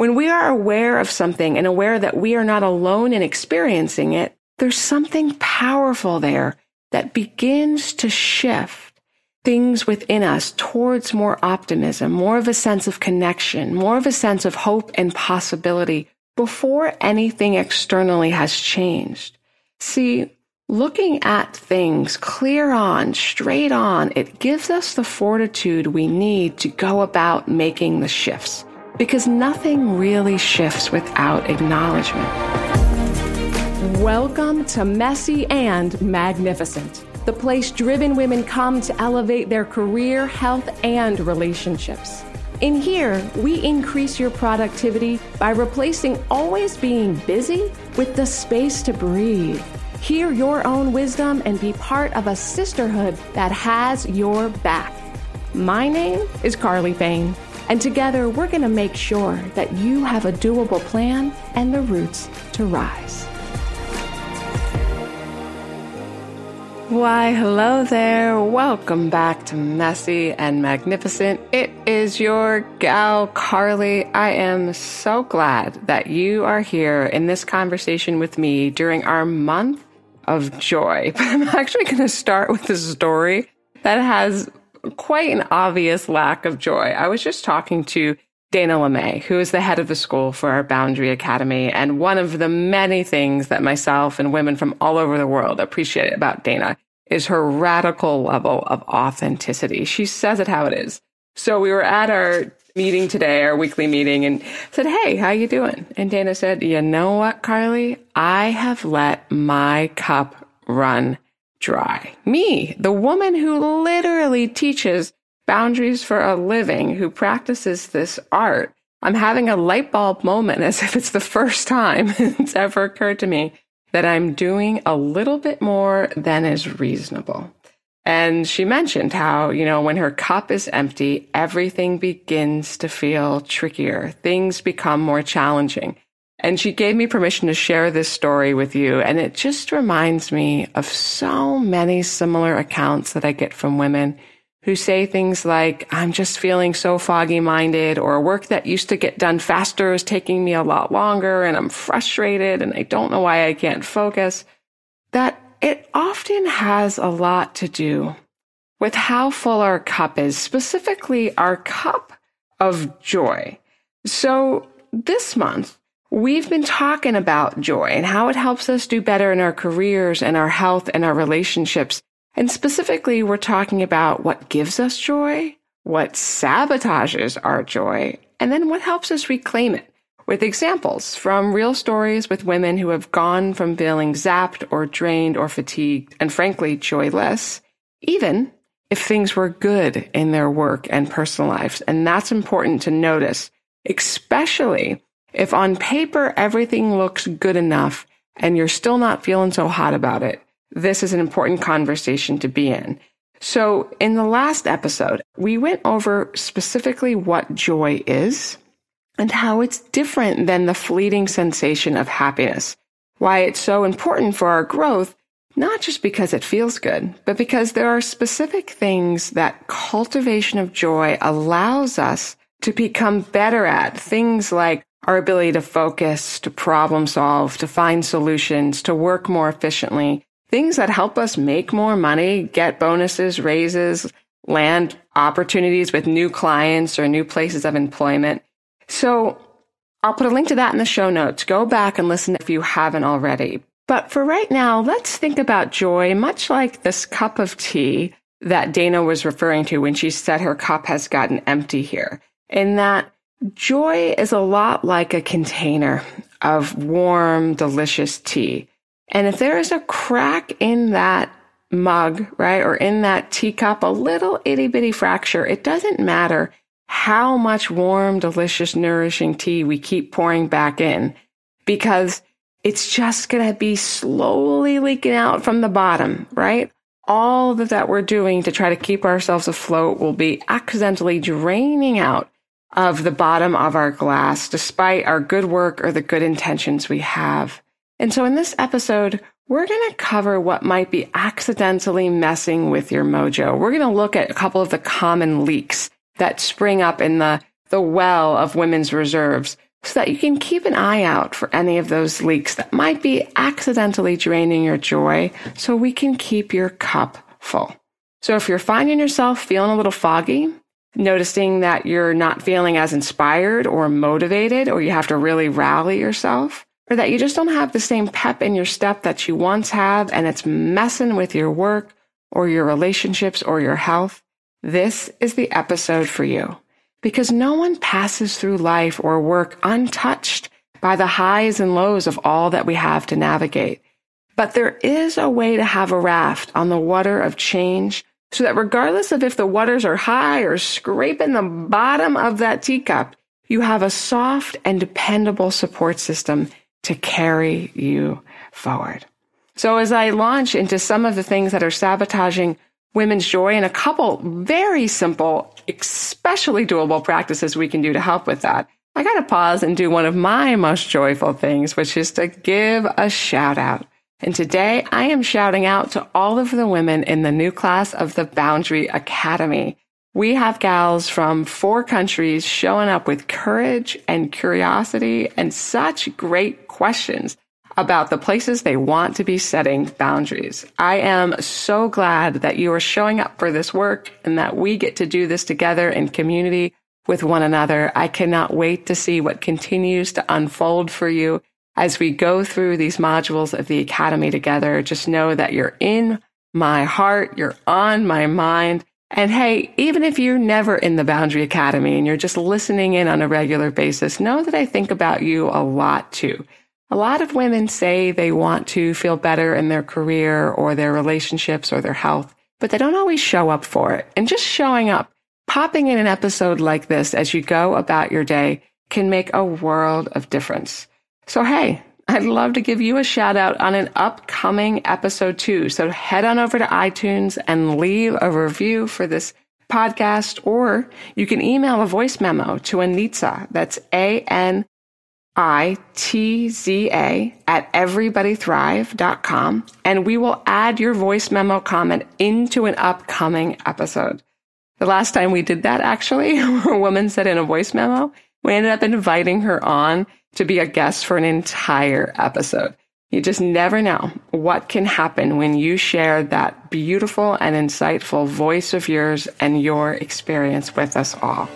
When we are aware of something and aware that we are not alone in experiencing it, there's something powerful there that begins to shift things within us towards more optimism, more of a sense of connection, more of a sense of hope and possibility before anything externally has changed. See, looking at things clear on, straight on, it gives us the fortitude we need to go about making the shifts because nothing really shifts without acknowledgement. Welcome to Messy and Magnificent, the place driven women come to elevate their career, health, and relationships. In here, we increase your productivity by replacing always being busy with the space to breathe. Hear your own wisdom and be part of a sisterhood that has your back. My name is Carly Payne. And together, we're going to make sure that you have a doable plan and the roots to rise. Why, hello there. Welcome back to Messy and Magnificent. It is your gal, Carly. I am so glad that you are here in this conversation with me during our month of joy. But I'm actually going to start with a story that has quite an obvious lack of joy. I was just talking to Dana LeMay, who is the head of the school for our Boundary Academy. And one of the many things that myself and women from all over the world appreciate about Dana is her radical level of authenticity. She says it how it is. So we were at our meeting today, our weekly meeting, and said, Hey, how you doing? And Dana said, You know what, Carly? I have let my cup run dry. Me, the woman who literally teaches boundaries for a living, who practices this art. I'm having a light bulb moment as if it's the first time it's ever occurred to me that I'm doing a little bit more than is reasonable. And she mentioned how, you know, when her cup is empty, everything begins to feel trickier. Things become more challenging. And she gave me permission to share this story with you. And it just reminds me of so many similar accounts that I get from women who say things like, I'm just feeling so foggy minded, or work that used to get done faster is taking me a lot longer, and I'm frustrated and I don't know why I can't focus. That it often has a lot to do with how full our cup is, specifically our cup of joy. So this month, We've been talking about joy and how it helps us do better in our careers and our health and our relationships. And specifically, we're talking about what gives us joy, what sabotages our joy, and then what helps us reclaim it with examples from real stories with women who have gone from feeling zapped or drained or fatigued and frankly joyless, even if things were good in their work and personal lives. And that's important to notice, especially if on paper everything looks good enough and you're still not feeling so hot about it, this is an important conversation to be in. So in the last episode, we went over specifically what joy is and how it's different than the fleeting sensation of happiness. Why it's so important for our growth, not just because it feels good, but because there are specific things that cultivation of joy allows us to become better at. Things like our ability to focus, to problem solve, to find solutions, to work more efficiently, things that help us make more money, get bonuses, raises, land opportunities with new clients or new places of employment. So I'll put a link to that in the show notes. Go back and listen if you haven't already. But for right now, let's think about joy much like this cup of tea that Dana was referring to when she said her cup has gotten empty here. In that Joy is a lot like a container of warm, delicious tea. And if there is a crack in that mug, right, or in that teacup, a little itty bitty fracture, it doesn't matter how much warm, delicious, nourishing tea we keep pouring back in because it's just going to be slowly leaking out from the bottom, right? All that, that we're doing to try to keep ourselves afloat will be accidentally draining out of the bottom of our glass, despite our good work or the good intentions we have. And so in this episode, we're going to cover what might be accidentally messing with your mojo. We're going to look at a couple of the common leaks that spring up in the, the well of women's reserves so that you can keep an eye out for any of those leaks that might be accidentally draining your joy so we can keep your cup full. So if you're finding yourself feeling a little foggy, noticing that you're not feeling as inspired or motivated, or you have to really rally yourself, or that you just don't have the same pep in your step that you once have and it's messing with your work or your relationships or your health, this is the episode for you. Because no one passes through life or work untouched by the highs and lows of all that we have to navigate. But there is a way to have a raft on the water of change so that regardless of if the waters are high or scraping the bottom of that teacup, you have a soft and dependable support system to carry you forward. So as I launch into some of the things that are sabotaging women's joy and a couple very simple, especially doable practices we can do to help with that, I got to pause and do one of my most joyful things, which is to give a shout out. And today I am shouting out to all of the women in the new class of the Boundary Academy. We have gals from four countries showing up with courage and curiosity and such great questions about the places they want to be setting boundaries. I am so glad that you are showing up for this work and that we get to do this together in community with one another. I cannot wait to see what continues to unfold for you as we go through these modules of the Academy together. Just know that you're in my heart, you're on my mind. And hey, even if you're never in the Boundary Academy and you're just listening in on a regular basis, know that I think about you a lot too. A lot of women say they want to feel better in their career or their relationships or their health, but they don't always show up for it. And just showing up, popping in an episode like this as you go about your day can make a world of difference. So, hey, I'd love to give you a shout out on an upcoming episode too. So head on over to iTunes and leave a review for this podcast, or you can email a voice memo to Anitza. That's A N I T Z A at everybodythrive.com. And we will add your voice memo comment into an upcoming episode. The last time we did that, actually, a woman said in a voice memo, we ended up inviting her on to be a guest for an entire episode. You just never know what can happen when you share that beautiful and insightful voice of yours and your experience with us all.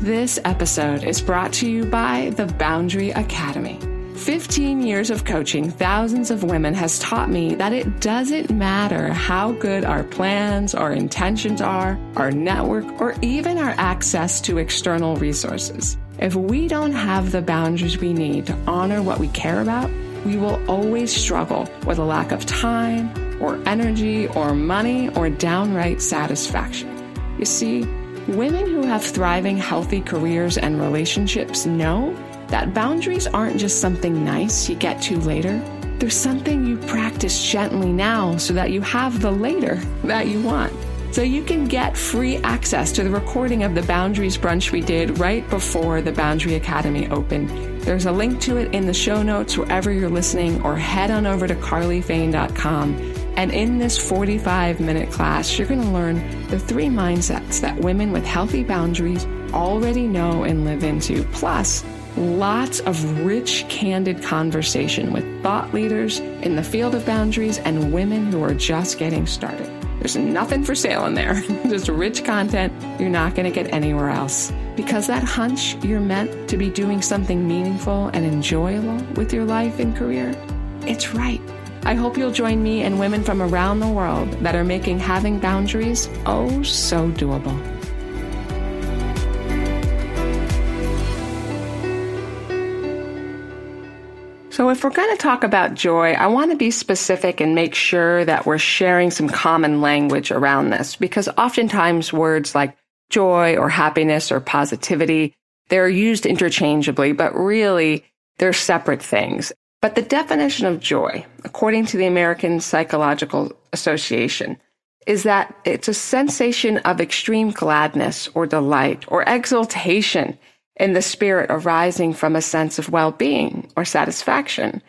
This episode is brought to you by the Boundary Academy. 15 years of coaching thousands of women has taught me that it doesn't matter how good our plans, our intentions are, our network, or even our access to external resources. If we don't have the boundaries we need to honor what we care about, we will always struggle with a lack of time, or energy, or money, or downright satisfaction. You see, Women who have thriving, healthy careers and relationships know that boundaries aren't just something nice you get to later. There's something you practice gently now so that you have the later that you want. So you can get free access to the recording of the Boundaries Brunch we did right before the Boundary Academy opened. There's a link to it in the show notes wherever you're listening, or head on over to carlyfane.com and in this 45 minute class, you're going to learn the three mindsets that women with healthy boundaries already know and live into, plus lots of rich, candid conversation with thought leaders in the field of boundaries and women who are just getting started. There's nothing for sale in there, just rich content you're not going to get anywhere else. Because that hunch you're meant to be doing something meaningful and enjoyable with your life and career, it's right. I hope you'll join me and women from around the world that are making having boundaries oh so doable. So, if we're going to talk about joy, I want to be specific and make sure that we're sharing some common language around this because oftentimes words like joy or happiness or positivity, they're used interchangeably, but really they're separate things. But the definition of joy, according to the American Psychological Association, is that it's a sensation of extreme gladness or delight or exultation in the spirit arising from a sense of well-being or satisfaction.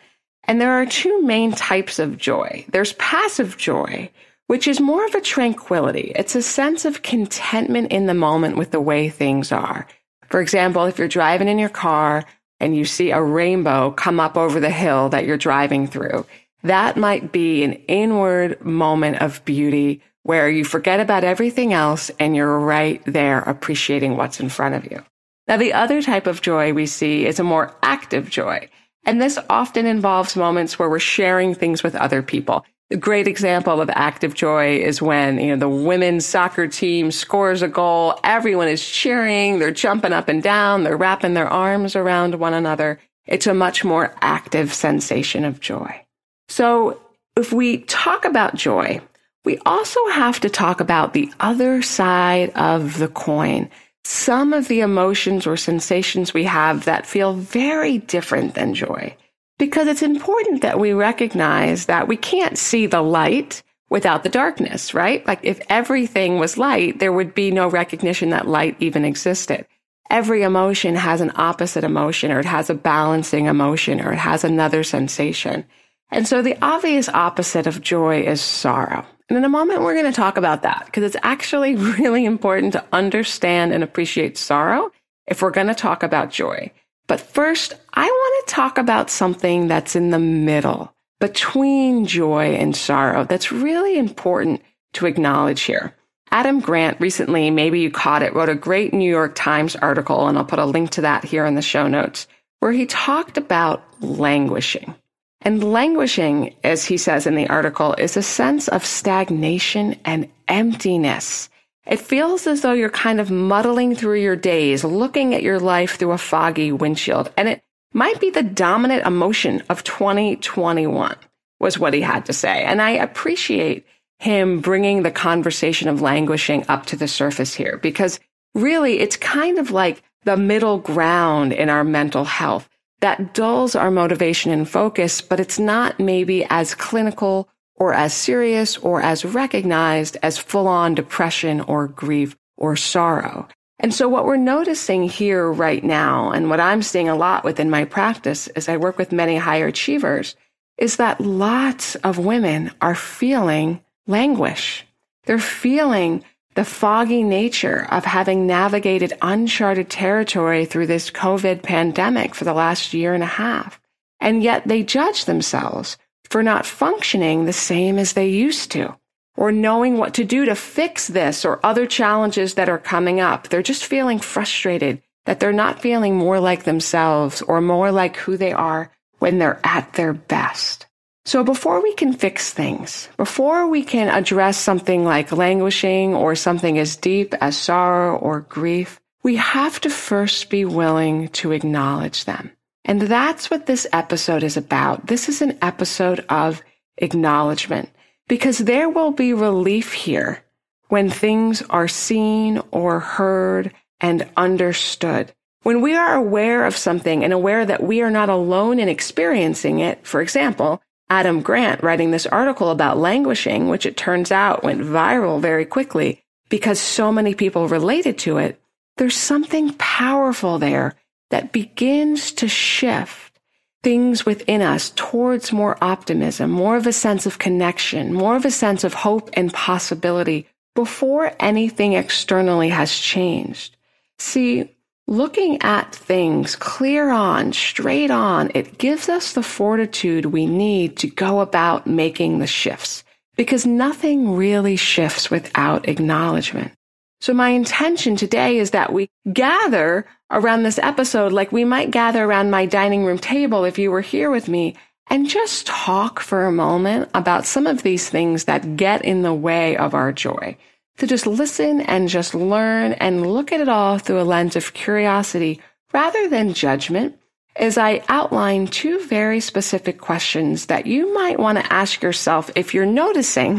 And there are two main types of joy. There's passive joy, which is more of a tranquility. It's a sense of contentment in the moment with the way things are. For example, if you're driving in your car and you see a rainbow come up over the hill that you're driving through, that might be an inward moment of beauty where you forget about everything else and you're right there appreciating what's in front of you. Now, the other type of joy we see is a more active joy. And this often involves moments where we're sharing things with other people. A great example of active joy is when, you know, the women's soccer team scores a goal. Everyone is cheering. They're jumping up and down. They're wrapping their arms around one another. It's a much more active sensation of joy. So if we talk about joy, we also have to talk about the other side of the coin. Some of the emotions or sensations we have that feel very different than joy. Because it's important that we recognize that we can't see the light without the darkness, right? Like if everything was light, there would be no recognition that light even existed. Every emotion has an opposite emotion or it has a balancing emotion or it has another sensation. And so the obvious opposite of joy is sorrow. And in a moment, we're going to talk about that because it's actually really important to understand and appreciate sorrow if we're going to talk about joy. But first, I want to talk about something that's in the middle between joy and sorrow that's really important to acknowledge here. Adam Grant recently, maybe you caught it, wrote a great New York Times article, and I'll put a link to that here in the show notes, where he talked about languishing. And languishing, as he says in the article, is a sense of stagnation and emptiness. It feels as though you're kind of muddling through your days, looking at your life through a foggy windshield. And it might be the dominant emotion of 2021 was what he had to say. And I appreciate him bringing the conversation of languishing up to the surface here because really it's kind of like the middle ground in our mental health that dulls our motivation and focus, but it's not maybe as clinical or as serious or as recognized as full on depression or grief or sorrow. And so what we're noticing here right now, and what I'm seeing a lot within my practice as I work with many higher achievers, is that lots of women are feeling languish. They're feeling the foggy nature of having navigated uncharted territory through this COVID pandemic for the last year and a half. And yet they judge themselves for not functioning the same as they used to or knowing what to do to fix this or other challenges that are coming up. They're just feeling frustrated that they're not feeling more like themselves or more like who they are when they're at their best. So before we can fix things, before we can address something like languishing or something as deep as sorrow or grief, we have to first be willing to acknowledge them. And that's what this episode is about. This is an episode of acknowledgement because there will be relief here when things are seen or heard and understood. When we are aware of something and aware that we are not alone in experiencing it, for example, Adam Grant writing this article about languishing, which it turns out went viral very quickly because so many people related to it. There's something powerful there that begins to shift things within us towards more optimism, more of a sense of connection, more of a sense of hope and possibility before anything externally has changed. See, looking at things clear on, straight on, it gives us the fortitude we need to go about making the shifts because nothing really shifts without acknowledgement. So my intention today is that we gather around this episode like we might gather around my dining room table if you were here with me and just talk for a moment about some of these things that get in the way of our joy to just listen and just learn and look at it all through a lens of curiosity rather than judgment as I outline two very specific questions that you might want to ask yourself if you're noticing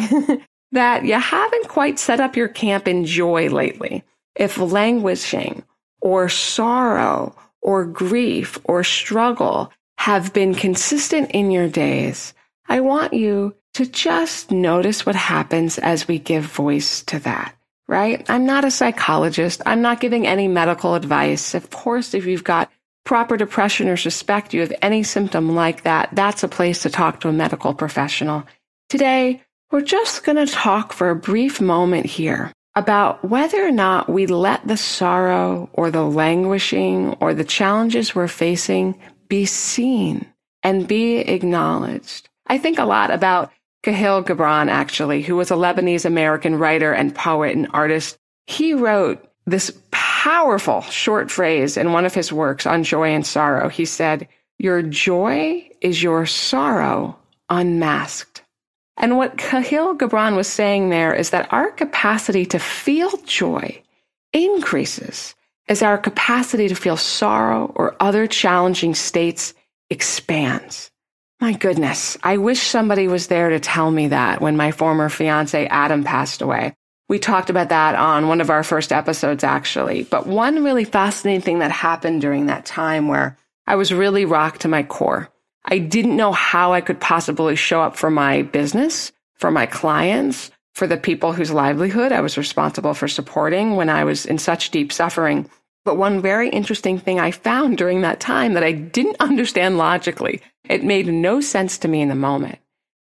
that you haven't quite set up your camp in joy lately. If languishing or sorrow or grief or struggle have been consistent in your days, I want you to just notice what happens as we give voice to that, right? I'm not a psychologist. I'm not giving any medical advice. Of course, if you've got proper depression or suspect you have any symptom like that, that's a place to talk to a medical professional. Today, we're just going to talk for a brief moment here about whether or not we let the sorrow or the languishing or the challenges we're facing be seen and be acknowledged. I think a lot about Kahlil Gibran, actually, who was a Lebanese American writer and poet and artist. He wrote this powerful short phrase in one of his works on joy and sorrow. He said, Your joy is your sorrow unmasked. And what Kahlil Gibran was saying there is that our capacity to feel joy increases as our capacity to feel sorrow or other challenging states expands. My goodness, I wish somebody was there to tell me that when my former fiance Adam passed away. We talked about that on one of our first episodes, actually. But one really fascinating thing that happened during that time where I was really rocked to my core. I didn't know how I could possibly show up for my business, for my clients, for the people whose livelihood I was responsible for supporting when I was in such deep suffering. But one very interesting thing I found during that time that I didn't understand logically, it made no sense to me in the moment,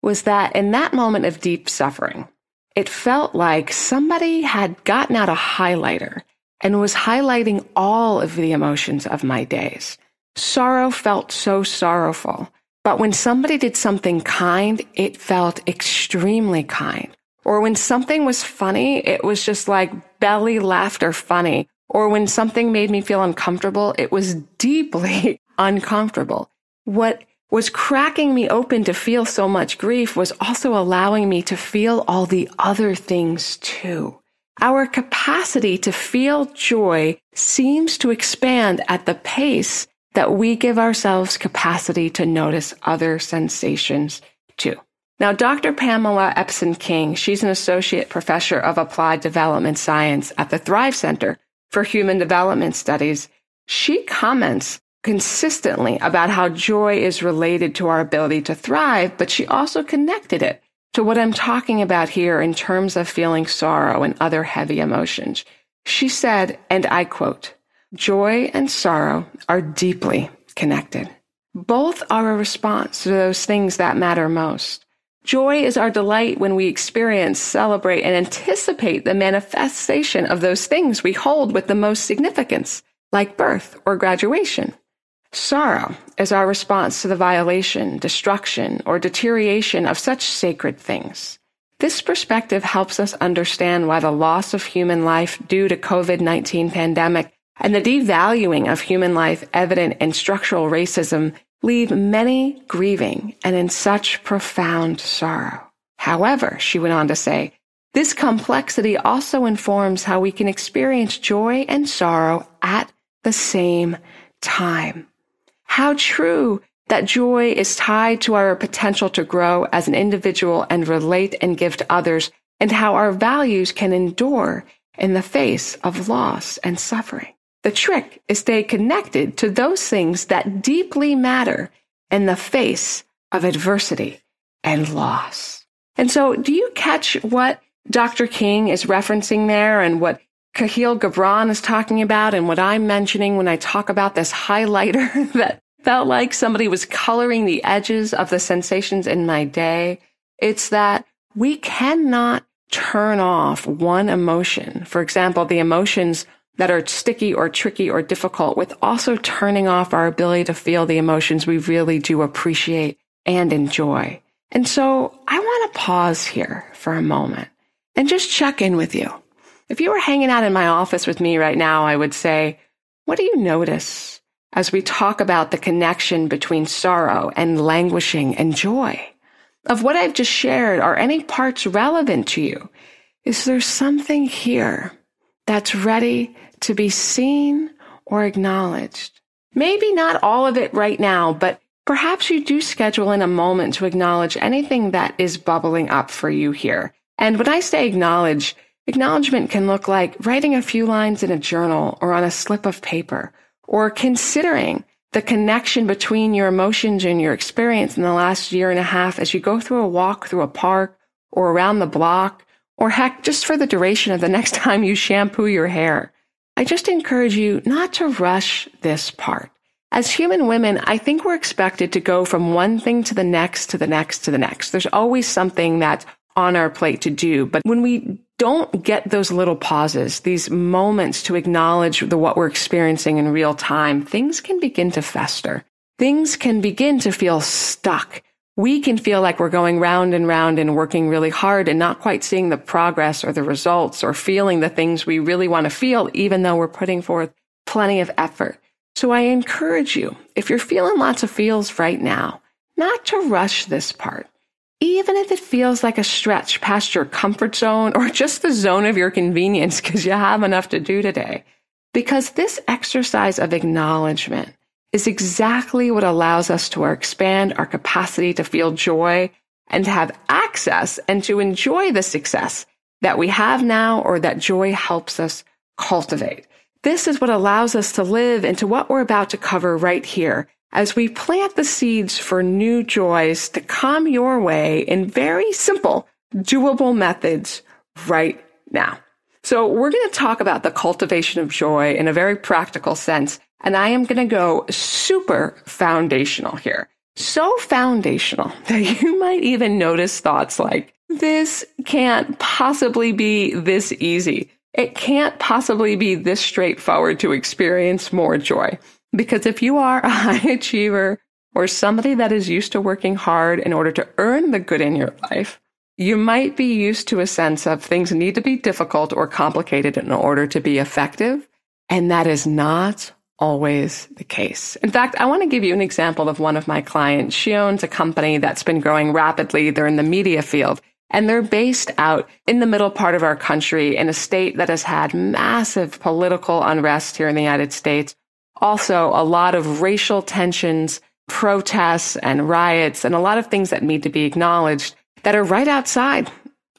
was that in that moment of deep suffering, it felt like somebody had gotten out a highlighter and was highlighting all of the emotions of my days. Sorrow felt so sorrowful. But when somebody did something kind, it felt extremely kind. Or when something was funny, it was just like belly laughter funny. Or when something made me feel uncomfortable, it was deeply uncomfortable. What was cracking me open to feel so much grief was also allowing me to feel all the other things too. Our capacity to feel joy seems to expand at the pace that we give ourselves capacity to notice other sensations too. Now, Dr. Pamela Ebstyne King, she's an associate professor of applied development science at the Thrive Center for Human Development Studies. She comments consistently about how joy is related to our ability to thrive, but she also connected it to what I'm talking about here in terms of feeling sorrow and other heavy emotions. She said, and I quote, Joy and sorrow are deeply connected. Both are a response to those things that matter most. Joy is our delight when we experience, celebrate, and anticipate the manifestation of those things we hold with the most significance, like birth or graduation. Sorrow is our response to the violation, destruction, or deterioration of such sacred things. This perspective helps us understand why the loss of human life due to COVID-19 pandemic and the devaluing of human life evident in structural racism leave many grieving and in such profound sorrow. However, she went on to say, this complexity also informs how we can experience joy and sorrow at the same time. How true that joy is tied to our potential to grow as an individual and relate and give to others, and how our values can endure in the face of loss and suffering. The trick is stay connected to those things that deeply matter in the face of adversity and loss. And so do you catch what Dr. King is referencing there and what Kahlil Gibran is talking about and what I'm mentioning when I talk about this highlighter that felt like somebody was coloring the edges of the sensations in my day? It's that we cannot turn off one emotion. For example, the emotions that are sticky or tricky or difficult with also turning off our ability to feel the emotions we really do appreciate and enjoy. And so I want to pause here for a moment and just check in with you. If you were hanging out in my office with me right now, I would say, what do you notice as we talk about the connection between sorrow and languishing and joy? Of what I've just shared, are any parts relevant to you? Is there something here that's ready to be seen or acknowledged. Maybe not all of it right now, but perhaps you do schedule in a moment to acknowledge anything that is bubbling up for you here. And when I say acknowledge, acknowledgement can look like writing a few lines in a journal or on a slip of paper, or considering the connection between your emotions and your experience in the last year and a half as you go through a walk through a park or around the block, or heck, just for the duration of the next time you shampoo your hair. I just encourage you not to rush this part. As human women, I think we're expected to go from one thing to the next, to the next, to the next. There's always something that's on our plate to do. But when we don't get those little pauses, these moments to acknowledge the, what we're experiencing in real time, things can begin to fester. Things can begin to feel stuck. We can feel like we're going round and round and working really hard and not quite seeing the progress or the results or feeling the things we really want to feel, even though we're putting forth plenty of effort. So I encourage you, if you're feeling lots of feels right now, not to rush this part. Even if it feels like a stretch past your comfort zone or just the zone of your convenience because you have enough to do today. Because this exercise of acknowledgement is exactly what allows us to expand our capacity to feel joy and to have access and to enjoy the success that we have now or that joy helps us cultivate. This is what allows us to live into what we're about to cover right here as we plant the seeds for new joys to come your way in very simple, doable methods right now. So we're going to talk about the cultivation of joy in a very practical sense. And I am going to go super foundational here. So foundational that you might even notice thoughts like, this can't possibly be this easy. It can't possibly be this straightforward to experience more joy. Because if you are a high achiever or somebody that is used to working hard in order to earn the good in your life, you might be used to a sense of things need to be difficult or complicated in order to be effective. And that is not always the case. In fact, I want to give you an example of one of my clients. She owns a company that's been growing rapidly. They're in the media field and they're based out in the middle part of our country in a state that has had massive political unrest here in the United States. Also, a lot of racial tensions, protests and riots, and a lot of things that need to be acknowledged that are right outside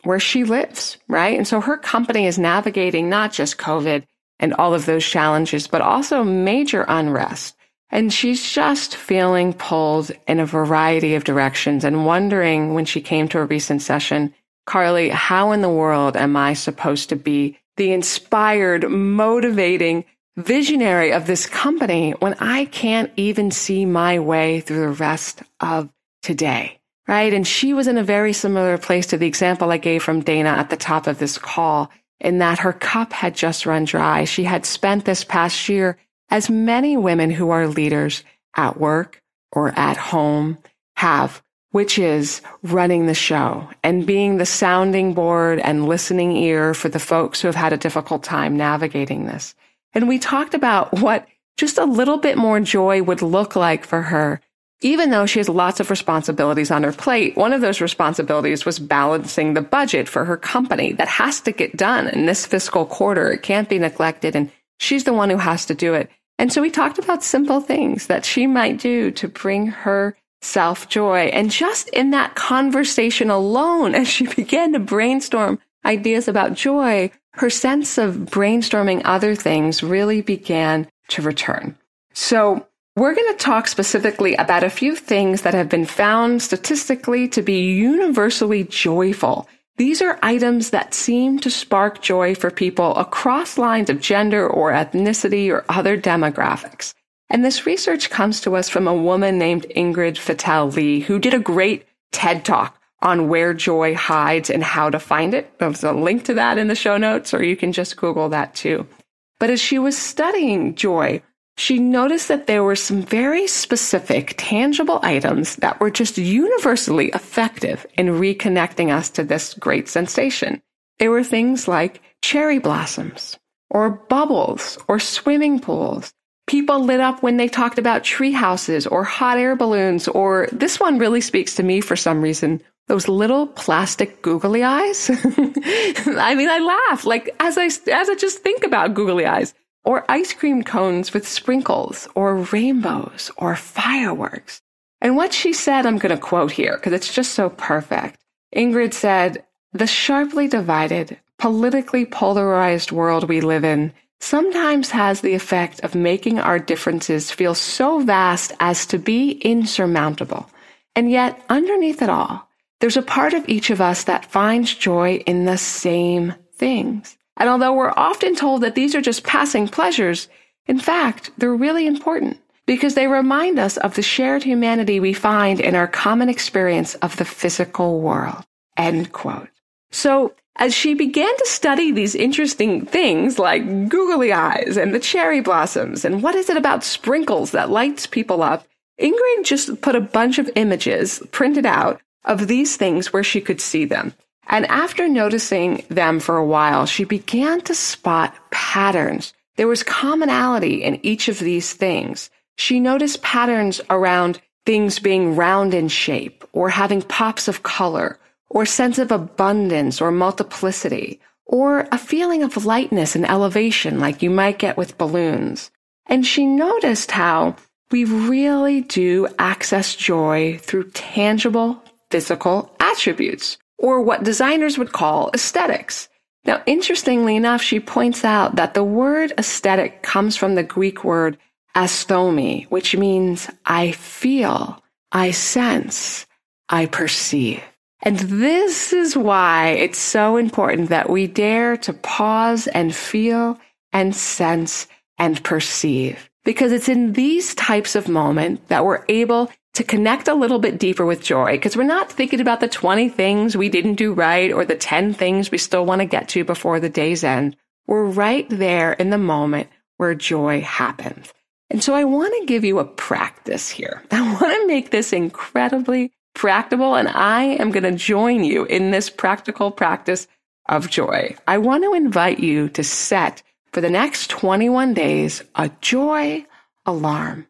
where she lives, right? And so her company is navigating not just COVID and all of those challenges, but also major unrest. And she's just feeling pulled in a variety of directions and wondering when she came to a recent session, Carly, how in the world am I supposed to be the inspired, motivating visionary of this company when I can't even see my way through the rest of today? Right. And she was in a very similar place to the example I gave from Dana at the top of this call in that her cup had just run dry. She had spent this past year as many women who are leaders at work or at home have, which is running the show and being the sounding board and listening ear for the folks who have had a difficult time navigating this. And we talked about what just a little bit more joy would look like for her. Even though she has lots of responsibilities on her plate, one of those responsibilities was balancing the budget for her company that has to get done in this fiscal quarter. It can't be neglected. And she's the one who has to do it. And so we talked about simple things that she might do to bring her self joy. And just in that conversation alone, as she began to brainstorm ideas about joy, her sense of brainstorming other things really began to return. So we're going to talk specifically about a few things that have been found statistically to be universally joyful these are items that seem to spark joy for people across lines of gender or ethnicity or other demographics. And this research comes to us from a woman named Ingrid Fetell Lee, who did a great TED talk on where joy hides and how to find it. There's a link to that in the show notes, or you can just Google that too. But as she was studying joy, she noticed that there were some very specific, tangible items that were just universally effective in reconnecting us to this great sensation. They were things like cherry blossoms, or bubbles, or swimming pools. People lit up when they talked about tree houses or hot air balloons, or this one really speaks to me for some reason, those little plastic googly eyes. I mean, I laugh like as I, as I just think about googly eyes or ice cream cones with sprinkles, or rainbows, or fireworks. And what she said, I'm going to quote here because it's just so perfect. Ingrid said, The sharply divided, politically polarized world we live in sometimes has the effect of making our differences feel so vast as to be insurmountable. And yet, underneath it all, there's a part of each of us that finds joy in the same things. And although we're often told that these are just passing pleasures, in fact, they're really important because they remind us of the shared humanity we find in our common experience of the physical world. End quote. So as she began to study these interesting things like googly eyes and the cherry blossoms and what is it about sprinkles that lights people up, Ingrid just put a bunch of images printed out of these things where she could see them. And after noticing them for a while, she began to spot patterns. There was commonality in each of these things. She noticed patterns around things being round in shape or having pops of color or sense of abundance or multiplicity or a feeling of lightness and elevation like you might get with balloons. And she noticed how we really do access joy through tangible physical attributes or what designers would call aesthetics. Now, interestingly enough, she points out that the word aesthetic comes from the Greek word asthome, which means I feel, I sense, I perceive. And this is why it's so important that we dare to pause and feel and sense and perceive. Because it's in these types of moments that we're able to connect a little bit deeper with joy. Because we're not thinking about the 20 things we didn't do right or the 10 things we still want to get to before the day's end. We're right there in the moment where joy happens. And so I want to give you a practice here. I want to make this incredibly practical and I am going to join you in this practical practice of joy. I want to invite you to set for the next 21 days a joy alarm.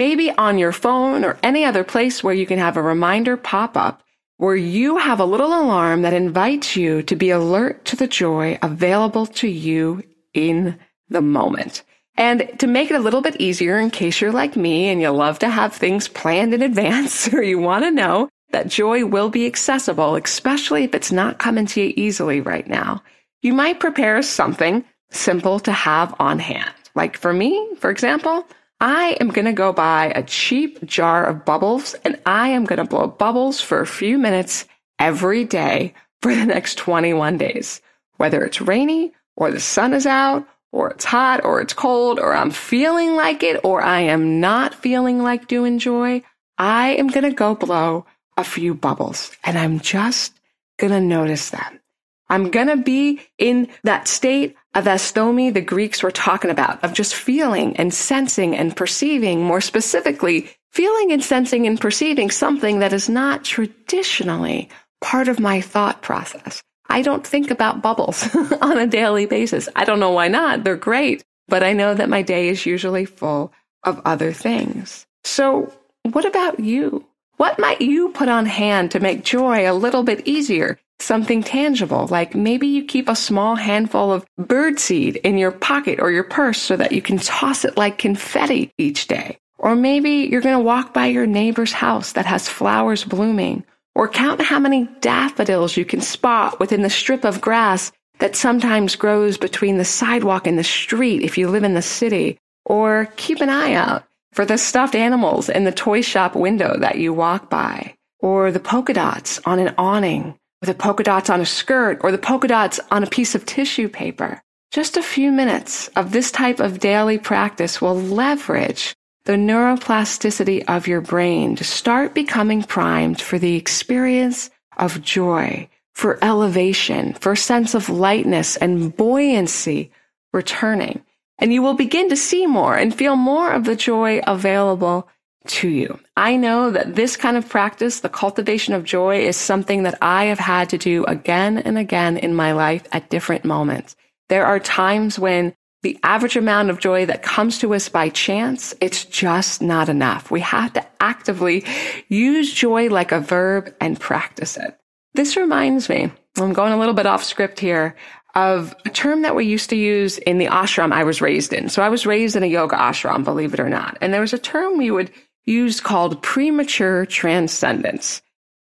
Maybe on your phone or any other place where you can have a reminder pop up where you have a little alarm that invites you to be alert to the joy available to you in the moment. And to make it a little bit easier in case you're like me and you love to have things planned in advance or you want to know that joy will be accessible, especially if it's not coming to you easily right now, you might prepare something simple to have on hand. Like for me, for example, I am going to go buy a cheap jar of bubbles and I am going to blow bubbles for a few minutes every day for the next 21 days. Whether it's rainy or the sun is out or it's hot or it's cold or I'm feeling like it or I am not feeling like doing joy, I am going to go blow a few bubbles and I'm just going to notice them. I'm going to be in that state of asthome the Greeks were talking about, of just feeling and sensing and perceiving, more specifically, feeling and sensing and perceiving something that is not traditionally part of my thought process. I don't think about bubbles on a daily basis. I don't know why not. They're great, but I know that my day is usually full of other things. So what about you? What might you put on hand to make joy a little bit easier? Something tangible, like maybe you keep a small handful of birdseed in your pocket or your purse so that you can toss it like confetti each day. Or maybe you're going to walk by your neighbor's house that has flowers blooming or count how many daffodils you can spot within the strip of grass that sometimes grows between the sidewalk and the street if you live in the city, or keep an eye out for the stuffed animals in the toy shop window that you walk by, or the polka dots on an awning, or the polka dots on a skirt, or the polka dots on a piece of tissue paper. Just a few minutes of this type of daily practice will leverage the neuroplasticity of your brain to start becoming primed for the experience of joy, for elevation, for a sense of lightness and buoyancy returning. And you will begin to see more and feel more of the joy available to you. I know that this kind of practice, the cultivation of joy, is something that I have had to do again and again in my life at different moments. There are times when the average amount of joy that comes to us by chance, it's just not enough. We have to actively use joy like a verb and practice it. This reminds me, I'm going a little bit off script here, of a term that we used to use in the ashram I was raised in. So I was raised in a yoga ashram, believe it or not. And there was a term we would use called premature transcendence.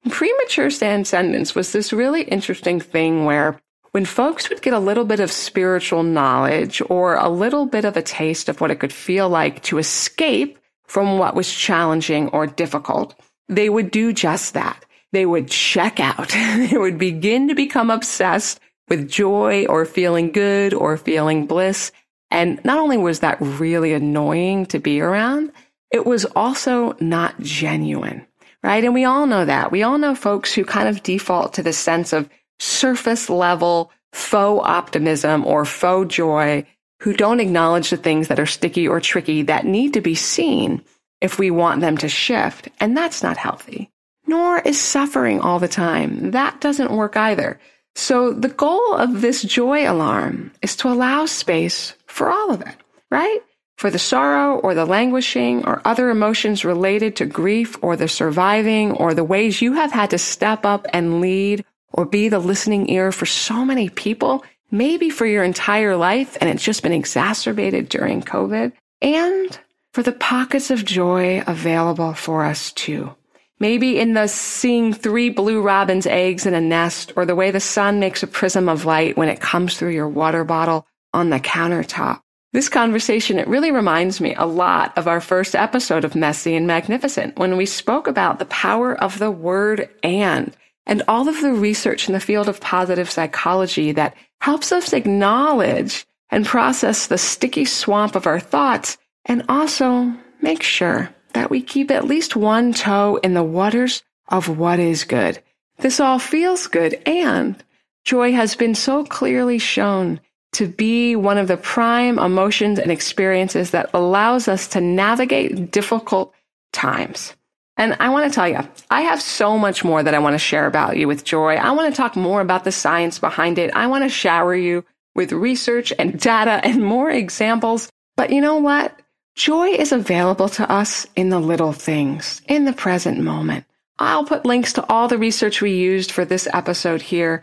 Premature transcendence was this really interesting thing where when folks would get a little bit of spiritual knowledge or a little bit of a taste of what it could feel like to escape from what was challenging or difficult, they would do just that. They would check out. they would begin to become obsessed with joy or feeling good or feeling bliss. And not only was that really annoying to be around, it was also not genuine. right? And we all know that. We all know folks who kind of default to the sense of surface level faux optimism or faux joy who don't acknowledge the things that are sticky or tricky that need to be seen if we want them to shift. And that's not healthy. Nor is suffering all the time. That doesn't work either. So the goal of this joy alarm is to allow space for all of it, right? For the sorrow or the languishing or other emotions related to grief or the surviving or the ways you have had to step up and lead or be the listening ear for so many people, maybe for your entire life, and it's just been exacerbated during COVID. And for the pockets of joy available for us too. Maybe in the seeing three blue robin's eggs in a nest, or the way the sun makes a prism of light when it comes through your water bottle on the countertop. This conversation, it really reminds me a lot of our first episode of Messy and Magnificent when we spoke about the power of the word and and all of the research in the field of positive psychology that helps us acknowledge and process the sticky swamp of our thoughts and also make sure that we keep at least one toe in the waters of what is good. This all feels good and joy has been so clearly shown to be one of the prime emotions and experiences that allows us to navigate difficult times. And I want to tell you, I have so much more that I want to share about you with joy. I want to talk more about the science behind it. I want to shower you with research and data and more examples. But you know what? Joy is available to us in the little things, in the present moment. I'll put links to all the research we used for this episode here.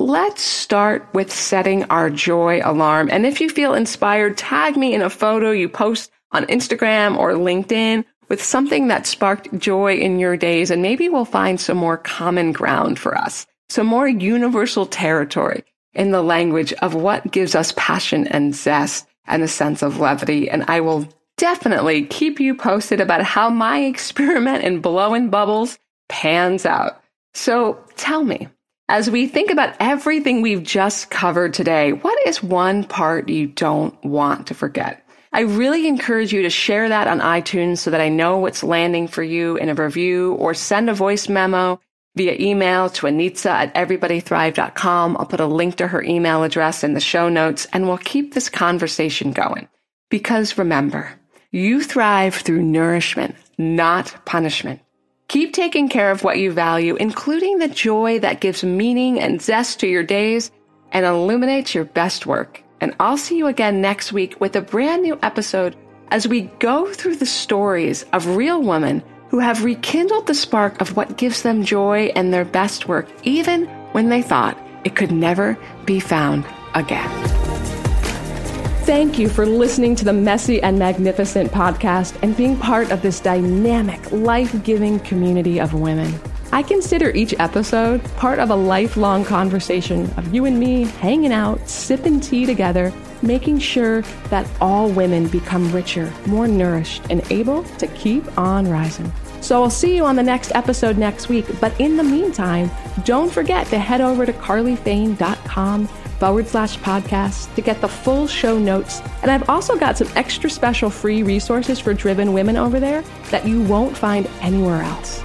Let's start with setting our joy alarm. And if you feel inspired, tag me in a photo you post on Instagram or LinkedIn with something that sparked joy in your days. And maybe we'll find some more common ground for us, some more universal territory in the language of what gives us passion and zest and a sense of levity. And I will definitely keep you posted about how my experiment in blowing bubbles pans out. So tell me, as we think about everything we've just covered today, what is one part you don't want to forget? I really encourage you to share that on iTunes so that I know what's landing for you in a review or send a voice memo via email to Anitza at everybodythrive.com. I'll put a link to her email address in the show notes and we'll keep this conversation going. Because remember, you thrive through nourishment, not punishment. Keep taking care of what you value, including the joy that gives meaning and zest to your days and illuminates your best work. And I'll see you again next week with a brand new episode as we go through the stories of real women who have rekindled the spark of what gives them joy and their best work, even when they thought it could never be found again. Thank you for listening to the Messy and Magnificent podcast and being part of this dynamic, life giving community of women. I consider each episode part of a lifelong conversation of you and me hanging out, sipping tea together, making sure that all women become richer, more nourished, and able to keep on rising. So I'll see you on the next episode next week. But in the meantime, don't forget to head over to carlyfane.com forward slash podcast to get the full show notes. And I've also got some extra special free resources for driven women over there that you won't find anywhere else.